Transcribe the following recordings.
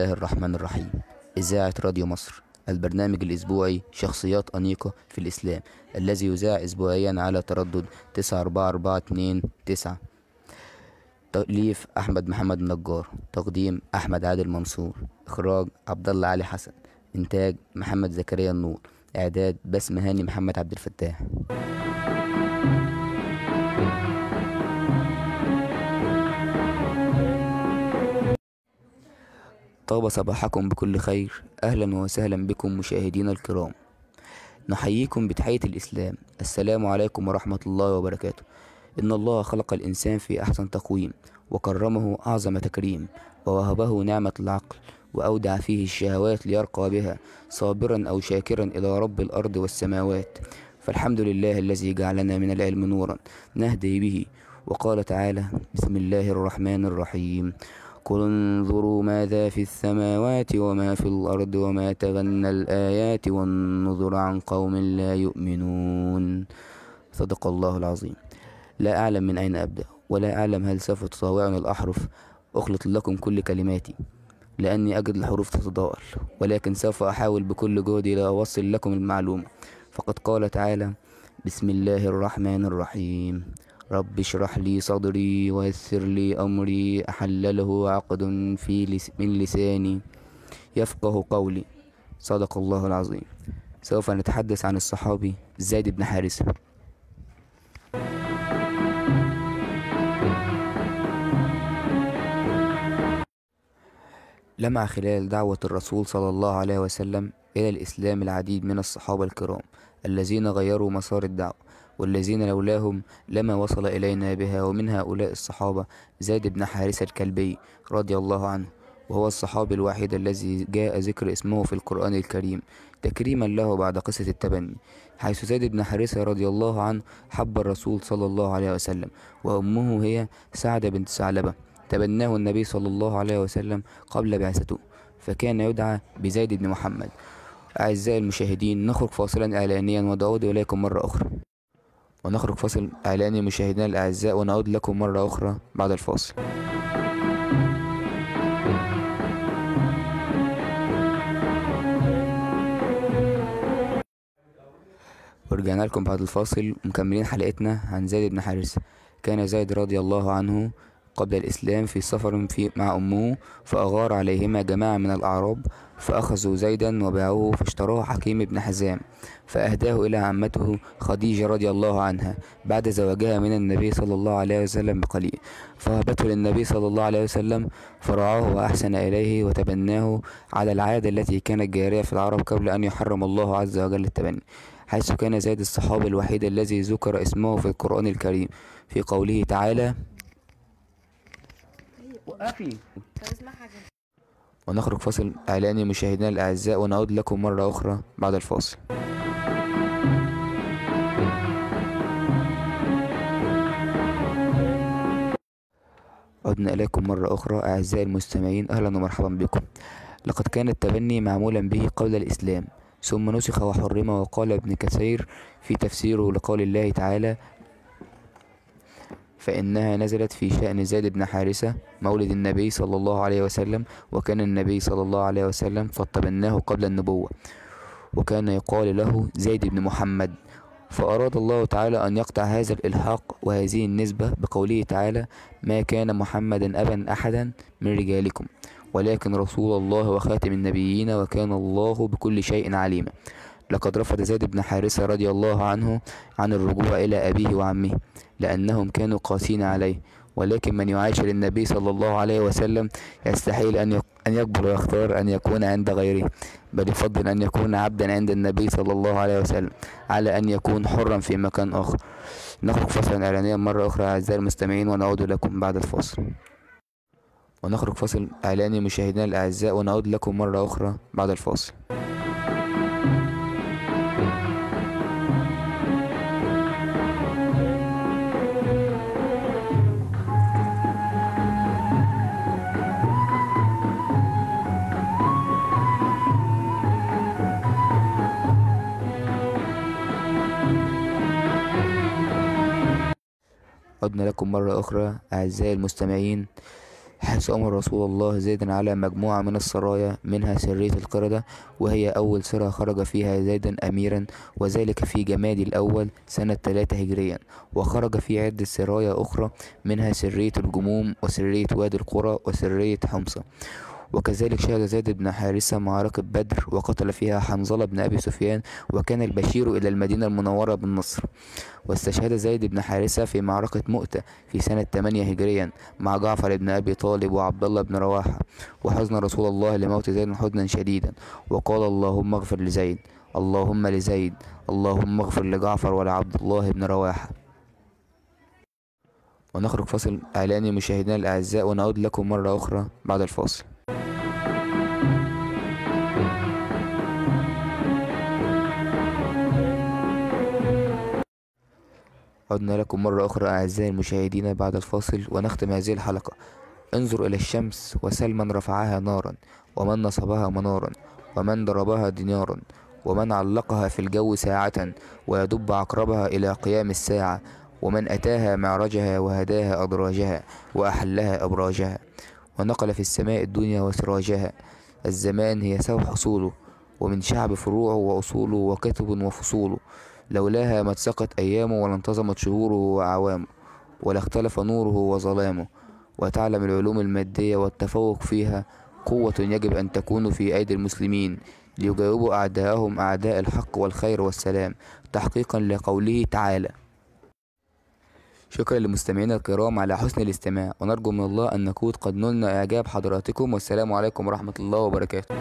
الله الرحمن الرحيم. إذاعة راديو مصر البرنامج الأسبوعي شخصيات أنيقة في الإسلام الذي يذاع أسبوعيا على تردد 94429 تأليف أحمد محمد النجار تقديم أحمد عادل منصور إخراج عبد الله علي حسن إنتاج محمد زكريا النور إعداد بسم هاني محمد عبد الفتاح. طاب صباحكم بكل خير. أهلا وسهلا بكم مشاهدينا الكرام. نحييكم بتحية الإسلام. السلام عليكم ورحمة الله وبركاته. إن الله خلق الإنسان في أحسن تقويم وكرمه أعظم تكريم ووهبه نعمة العقل وأودع فيه الشهوات ليرقى بها صابرا أو شاكرا إلى رب الأرض والسماوات. فالحمد لله الذي جعلنا من العلم نورا نهدي به. وقال تعالى بسم الله الرحمن الرحيم قل انظروا ماذا في السماوات وما في الأرض وما تغنى الآيات والنذر عن قوم لا يؤمنون. صدق الله العظيم. لا أعلم من أين أبدأ ولا أعلم هل سوف تطاوعني الأحرف. أخلط لكم كل كلماتي لأني أجد الحروف تتضاءل ولكن سوف أحاول بكل جهدي لأوصل لكم المعلومة. فقد قال تعالى بسم الله الرحمن الرحيم. رب اشرح لي صدري ويسر لي أمري أحل له عقد في لس من لساني يفقه قولي. صدق الله العظيم. سوف نتحدث عن الصحابي زيد بن حارثة لمع خلال دعوة الرسول صلى الله عليه وسلم إلى الإسلام العديد من الصحابة الكرام الذين غيروا مسار الدعوة. والذين لولاهم لما وصل إلينا بها ومن هؤلاء الصحابة زيد بن حارثة الكلبي رضي الله عنه وهو الصحابي الوحيد الذي جاء ذكر اسمه في القرآن الكريم تكريما له بعد قصة التبني حيث زيد بن حارثة رضي الله عنه حب الرسول صلى الله عليه وسلم وأمه هي سعدة بنت ثعلبة تبناه النبي صلى الله عليه وسلم قبل بعثته فكان يدعى بزيد بن محمد. أعزائي المشاهدين نخرج فاصلا إعلانيا ونعود إليكم مرة أخرى. ونخرج فاصل إعلاني مشاهدينا الأعزاء ونعود لكم مرة أخرى بعد الفاصل. ورجعنا لكم بعد الفاصل مكملين حلقتنا عن زيد بن حارثة كان زيد رضي الله عنه قبل الإسلام في سفر في مع أمه فأغار عليهما جماعة من الأعراب فأخذوا زيدا وباعوه فاشتراه حكيم بن حزام فأهداه إلى عمته خديجة رضي الله عنها بعد زواجها من النبي صلى الله عليه وسلم بقليل. فوهبته للنبي صلى الله عليه وسلم فرعاه وأحسن إليه وتبناه على العادة التي كانت جارية في العرب قبل أن يحرم الله عز وجل التبني حيث كان زيد الصحابي الوحيد الذي ذكر اسمه في القرآن الكريم. في قوله تعالى وقفي ونخرج فاصل إعلاني مشاهدينا الأعزاء ونعود لكم مرة أخرى بعد الفاصل. عدنا إليكم مرة أخرى أعزائي المستمعين أهلا ومرحبا بكم. لقد كان التبني معمولا به قبل الإسلام ثم نسخ وحرم وقال ابن كثير في تفسيره لقول الله تعالى فإنها نزلت في شأن زيد بن حارثة مولد النبي صلى الله عليه وسلم وكان النبي صلى الله عليه وسلم قد تبناه قبل النبوة وكان يقال له زيد بن محمد. فأراد الله تعالى أن يقطع هذا الإلحاق وهذه النسبة بقوله تعالى ما كان محمدا أبا أحدا من رجالكم ولكن رسول الله وخاتم النبيين وكان الله بكل شيء عليما لقد رفض زيد بن حارثة رضي الله عنه عن الرجوع إلى أبيه وعمه لأنهم كانوا قاسين عليه ولكن من يعاشر النبي صلى الله عليه وسلم يستحيل أن أن يقبل ويختار أن يكون عند غيره بل يفضل أن يكون عبدا عند النبي صلى الله عليه وسلم على أن يكون حرا في مكان آخر. نخرج فصلا إعلانيا مرة أخرى أعزائي المستمعين ونعود لكم بعد الفاصل. ونخرج فاصل إعلاني مشاهدينا الأعزاء ونعود لكم مرة أخرى بعد الفاصل. عدنا لكم مرة أخرى أعزائي المستمعين حيث أمر رسول الله زيدا على مجموعة من السرايا منها سرية القردة وهي أول سرى خرج فيها زيدا أميرا وذلك في جمادي الأول سنة تلاتة هجريا. وخرج في عدة سرايا أخرى منها سرية الجموم وسرية وادي القرى وسرية حمصة. وكذلك شهد زيد بن حارثة معركة بدر وقتل فيها حنظلة بن أبي سفيان وكان البشير إلى المدينة المنورة بالنصر واستشهد زيد بن حارثة في معركة مؤتة في سنة 8 هجريا مع جعفر بن أبي طالب وعبد الله بن رواحة وحزن رسول الله لموت زيد حزنا شديدا وقال اللهم اغفر لزيد اللهم لزيد اللهم اغفر لجعفر ولعبد الله بن رواحة. ونخرج فاصل إعلاني مشاهدينا الأعزاء ونعود لكم مرة أخرى بعد الفاصل. عدنا لكم مرة أخرى أعزائي المشاهدين بعد الفاصل ونختم هذه الحلقة. انظر إلى الشمس وسل من رفعها نارا ومن نصبها منارا ومن ضربها دينارا ومن علقها في الجو ساعة ويدب عقربها إلى قيام الساعة ومن أتاها معرجها وهداها أدراجها وأحلها أبراجها. ونقل في السماء الدنيا وسراجها. الزمان هي سوح حصوله ومن شعب فروعه وأصوله وكتب وفصوله. لولاها ما اتسقت أيامه ولا انتظمت شهوره وأعوامه ولا اختلف نوره وظلامه. وتعلم العلوم المادية والتفوق فيها قوة يجب أن تكون في أيدي المسلمين ليجاوبوا أعداءهم أعداء الحق والخير والسلام. تحقيقا لقوله تعالى. شكرا لمستمعينا الكرام على حسن الاستماع. ونرجو من الله أن نكون قد نلنا إعجاب حضراتكم. والسلام عليكم ورحمة الله وبركاته.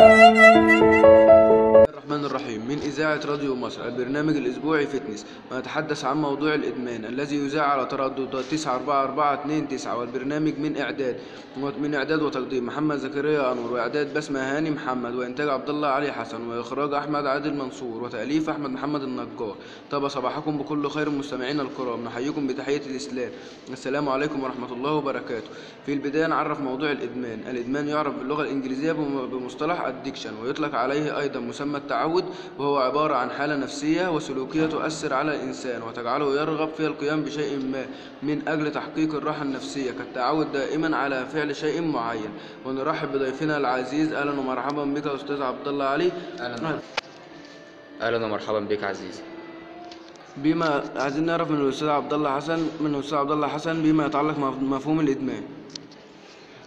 Thank you. الرحمن الرحيم. من إذاعة راديو مصر البرنامج الأسبوعي فتنس ونتحدث عن موضوع الإدمان الذي يذاع على ترددات 944229 والبرنامج من إعداد من إعداد وتقديم محمد زكريا أنور وإعداد بسمة هاني محمد وإنتاج عبد الله علي حسن وإخراج أحمد عادل منصور وتأليف أحمد محمد النجار. طاب صباحكم بكل خير مستمعينا الكرام. نحييكم بتحية الإسلام. السلام عليكم ورحمة الله وبركاته. في البداية نعرف موضوع الإدمان. الإدمان يعرف باللغة الإنجليزية بم- بمصطلح الديكشن ويطلق عليه أيضا مسمى التعود وهو عبارة عن حالة نفسية وسلوكية تؤثر على الإنسان وتجعله يرغب في القيام بشيء ما من أجل تحقيق الراحة النفسية كالتعود دائما على فعل شيء معين. ونرحب بضيفنا العزيز أهلا ومرحبا بك أستاذ عبد الله علي. أهلا أهلا ومرحبا بك عزيزي بما عايزين نعرف من الأستاذ عبد الله حسن من الأستاذ عبد الله حسن بما يتعلق مفهوم الإدمان.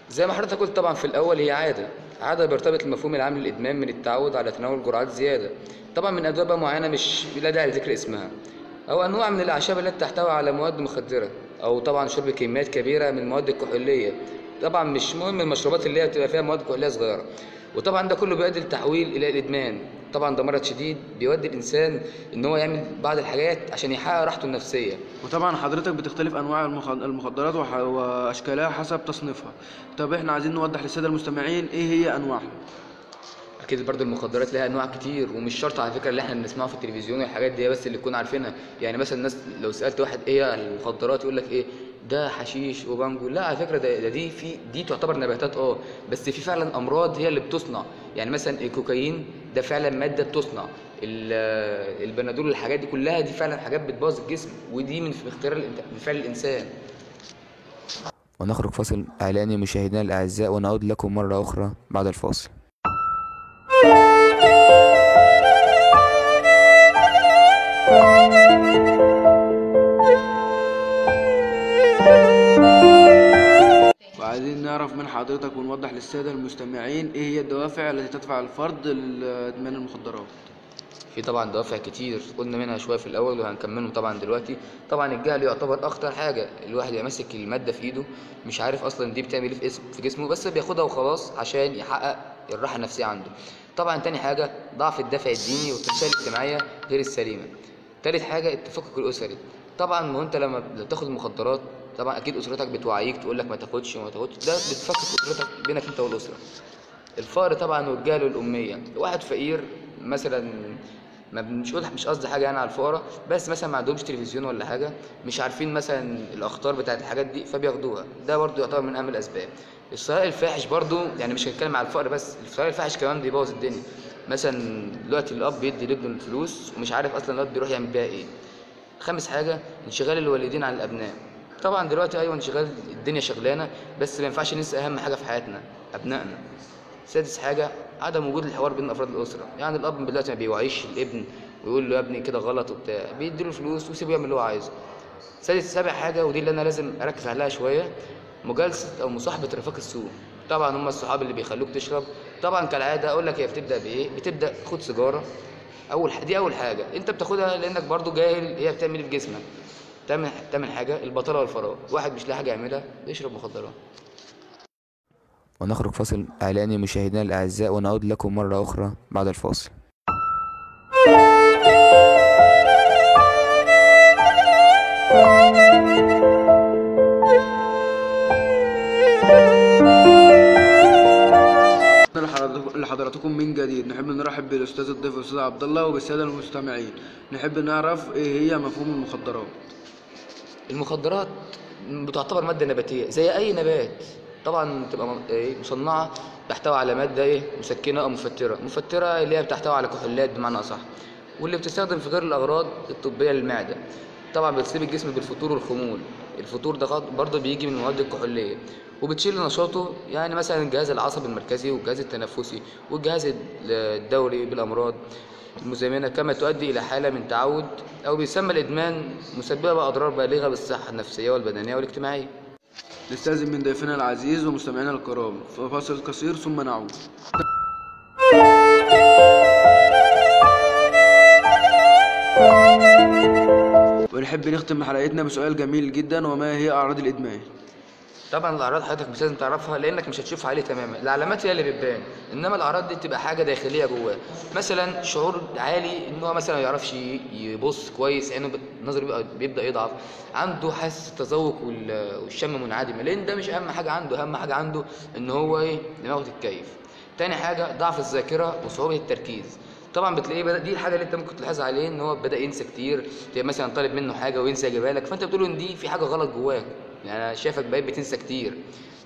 زي ما حضرتك قلت طبعا في الأول هي عادة. عادة بيرتبط المفهوم العام للإدمان من التعود على تناول جرعات زيادة. طبعا من أدوية معينة مش لا داعي لذكر اسمها. أو أنواع من الأعشاب التي تحتوي على مواد مخدرة. أو طبعا شرب كميات كبيرة من المواد الكحولية. طبعا مش مهم المشروبات اللي هي بتبقى فيها مواد كحولية صغيرة. وطبعا ده كله بيؤدي للتحويل إلى الإدمان. طبعا ده مرض شديد بيودي الإنسان إن هو يعمل بعض الحاجات عشان يحقق راحته النفسية. وطبعا حضرتك بتختلف أنواع المخ- المخدرات وأشكالها حسب تصنيفها. طب إحنا عايزين نوضح للسادة المستمعين إيه هي أنواعها؟ أكيد برضو المخدرات لها أنواع كتير ومش شرط على فكرة اللي إحنا بنسمعه في التلفزيون والحاجات دي بس اللي تكون عارفينها. يعني مثلا الناس لو سألت واحد إيه المخدرات يقول لك إيه؟ ده حشيش وبانجو. لا على فكرة ده, ده دي في دي تعتبر نباتات آه. بس في فعلا أمراض هي اللي بتصنع. يعني مثلا الكوكايين ده فعلا مادة بتصنع ال- البنادول والحاجات دي كلها دي فعلا حاجات بتبوظ الجسم ودي من اختيار فعل الإنسان. ونخرج فاصل إعلاني مشاهدينا الأعزاء ونعود لكم مرة أخرى بعد الفاصل. من حضرتك ونوضح للسادة المستمعين إيه هي الدوافع التي تدفع الفرد لإدمان المخدرات؟ في طبعا دوافع كتير قلنا منها شوية في الأول وهنكملهم طبعا دلوقتي. طبعا الجهل يعتبر أخطر حاجة الواحد يبقى ماسك المادة في إيده مش عارف أصلا دي بتعمل إيه في جسمه بس بياخدها وخلاص عشان يحقق الراحة النفسية عنده. طبعا تاني حاجة ضعف الدافع الديني والتنشئه الاجتماعيه غير السليمة. تالت حاجة التفكك الأسري. طبعا ما انت لما بتاخد المخدرات طبعا أكيد أسرتك بتوعيك تقول لك ما تاخدش وما تاخدش ده بتفكك أسرتك بينك أنت والأسرة. الفقر طبعا والجهل والاميه واحد فقير مثلا ما مش مش قصدي حاجة يعني على الفقراء بس مثلا ما عندهمش تلفزيون ولا حاجة مش عارفين مثلا الأخطار بتاعت الحاجات دي فبياخدوها. ده برضو يعتبر من أهم الأسباب. الثراء الفاحش برضو يعني مش هنتكلم على الفقر بس الثراء الفاحش كمان بيبوظ الدنيا. مثلا دلوقتي الأب بيدي لابنه الفلوس ومش عارف أصلا الأب بيروح يعمل بيها إيه. خامس حاجة انشغال الوالدين عن الأبناء. طبعا دلوقتي أيوه انشغال الدنيا شغلانة بس ما ينفعش ننسى أهم حاجة في حياتنا أبنائنا. سادس حاجة عدم وجود الحوار بين أفراد الأسرة. يعني الأب دلوقتي ما بيوعيش الابن ويقول له يا ابني كده غلط وبتاع بيديله فلوس ويسيبه يعمل اللي هو عايزه. سادس سابع حاجة ودي اللي أنا لازم أركز عليها شوية مجالسة أو مصاحبة رفاق السوء طبعا هم الصحاب اللي بيخلوك تشرب. طبعا كالعادة أقول لك هي بتبدأ بإيه؟ بتبدأ خد سيجارة. أول ح... دي أول حاجة. أنت بتاخدها لأنك برضو جاهل هي بتعمل إيه في جسمك؟ تامن تامن حاجة البطالة والفراغ. واحد مش لاقي حاجة يعملها يشرب مخدرات. ونخرج فاصل إعلاني مشاهدينا الأعزاء ونعود لكم مرة أخرى بعد الفاصل. لحضراتكم- لحضراتكم من جديد. نحب نرحب بالأستاذ الضيف الاستاذ عبد الله وبالسادة المستمعين. نحب نعرف إيه هي مفهوم المخدرات. المخدرات بتعتبر مادة نباتية. زي أي نبات. طبعا بتبقى م- إيه مصنعة تحتوي على مادة إيه مسكنة أو مفترة. مفترة اللي هي بتحتوي على كحولات بمعنى أصح. واللي بتستخدم في غير الأغراض الطبية للمعدة. طبعا بتصيب الجسم بالفتور والخمول. الفتور ده برضه بيجي من المواد الكحولية. وبتشيل نشاطه يعني مثلا الجهاز العصبي المركزي والجهاز التنفسي والجهاز ال- الدوري بالأمراض المزمنة كما تؤدي إلى حالة من تعود أو بيسمى الإدمان مسببة بأضرار بالغة بالصحة النفسية والبدنية والاجتماعية. نستأذن من ضيفنا العزيز ومستمعينا الكرام فاصل قصير ثم نعود. ونحب نختم حلقتنا بسؤال جميل جدا وما هي أعراض الإدمان؟ طبعا الأعراض حضرتك مش لازم تعرفها لأنك مش هتشوفها عليه تماما. العلامات هي اللي بتبان إنما الأعراض دي بتبقى حاجة داخلية جواه. مثلا شعور عالي إن هو مثلا ما يعرفش يبص كويس عينه نظره بيبدأ يضعف. عنده حاسه التذوق وال- والشم منعدمه لأن ده مش أهم حاجة عنده. أهم حاجة عنده إن هو إيه؟ دماغه تتكيف. تاني حاجة ضعف الذاكرة وصعوبة التركيز. طبعا بتلاقيه بدأ دي الحاجة اللي أنت ممكن تلاحظها عليه إن هو بدأ ينسى كتير مثلا طالب منه حاجة وينسى يجيبها لك فأنت بتقول إن دي في حاجة غلط جواك يعني أنا شايفك بقيت بتنسى كتير.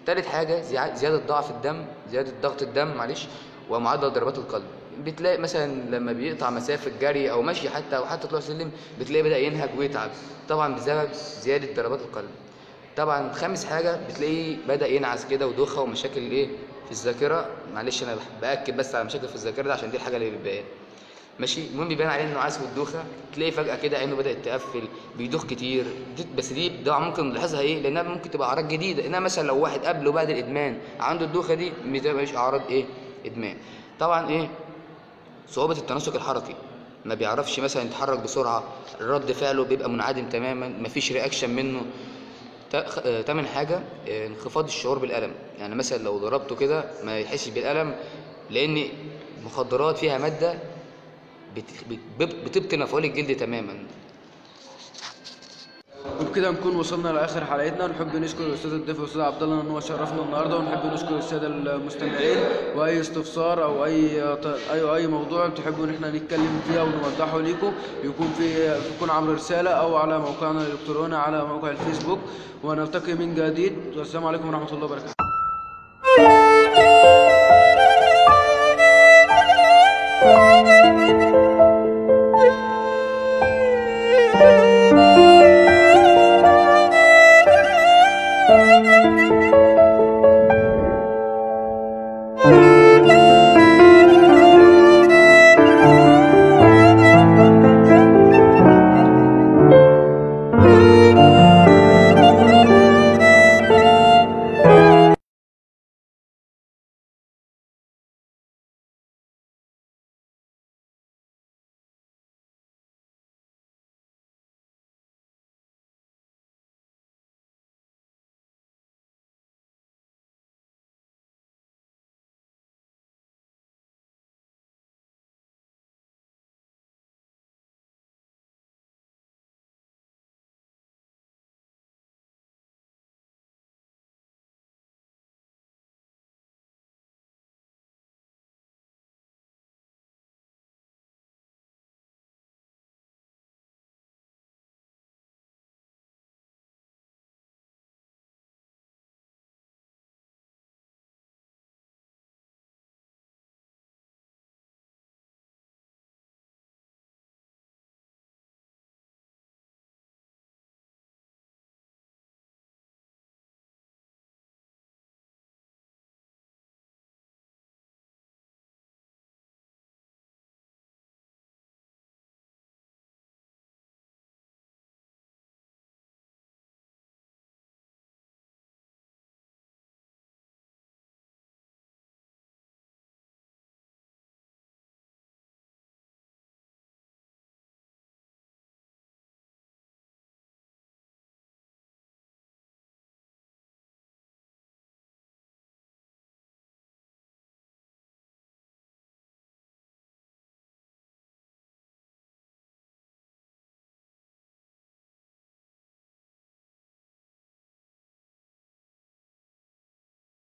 تالت حاجة زيا- زيادة ضعف الدم زيادة ضغط الدم معلش ومعدل ضربات القلب. بتلاقي مثلا لما بيقطع مسافة جري أو مشي حتى أو حتى طلوع سلم بتلاقيه بدأ ينهج ويتعب. طبعا بسبب زيادة ضربات القلب. طبعا خامس حاجة بتلاقيه بدأ ينعس كده ودوخة ومشاكل إيه؟ في الذاكرة. معلش أنا بأكد بس على مشاكل في الذاكرة ده عشان دي الحاجة اللي بتبان ماشي؟ المهم بيبان عليه النعاس والدوخه تلاقي فجأة كده عينه بدأت تقفل بيدوخ كتير. بس دي ده ممكن نلاحظها إيه؟ لأنها ممكن تبقى أعراض جديدة. انما مثلا لو واحد قبله بعد الإدمان عنده الدوخة دي ما أعراض إيه؟ إدمان. طبعا إيه؟ صعوبة التناسق الحركي. ما بيعرفش مثلا يتحرك بسرعة. رد فعله بيبقى منعدم تماما. مفيش رياكشن منه. آه، تامن حاجة آه، انخفاض الشعور بالألم. يعني مثلا لو ضربته كده ما يحسش بالألم لأن المخدرات فيها مادة بت- بت- بتبطن مفعول الجلد تماما. وبكده نكون وصلنا لآخر حلقتنا. نحب نشكر الأستاذ الضيف الاستاذ عبد الله إن هو شرفنا النهارده ونحب نشكر السادة المستمعين. وأي استفسار أو أي اي أي موضوع بتحبوا إن إحنا نتكلم فيه أو نوضحه ليكم يكون في يكون عبر رسالة أو على موقعنا الإلكتروني على موقع الفيسبوك. ونلتقي من جديد. والسلام عليكم ورحمة الله وبركاته. Thank you.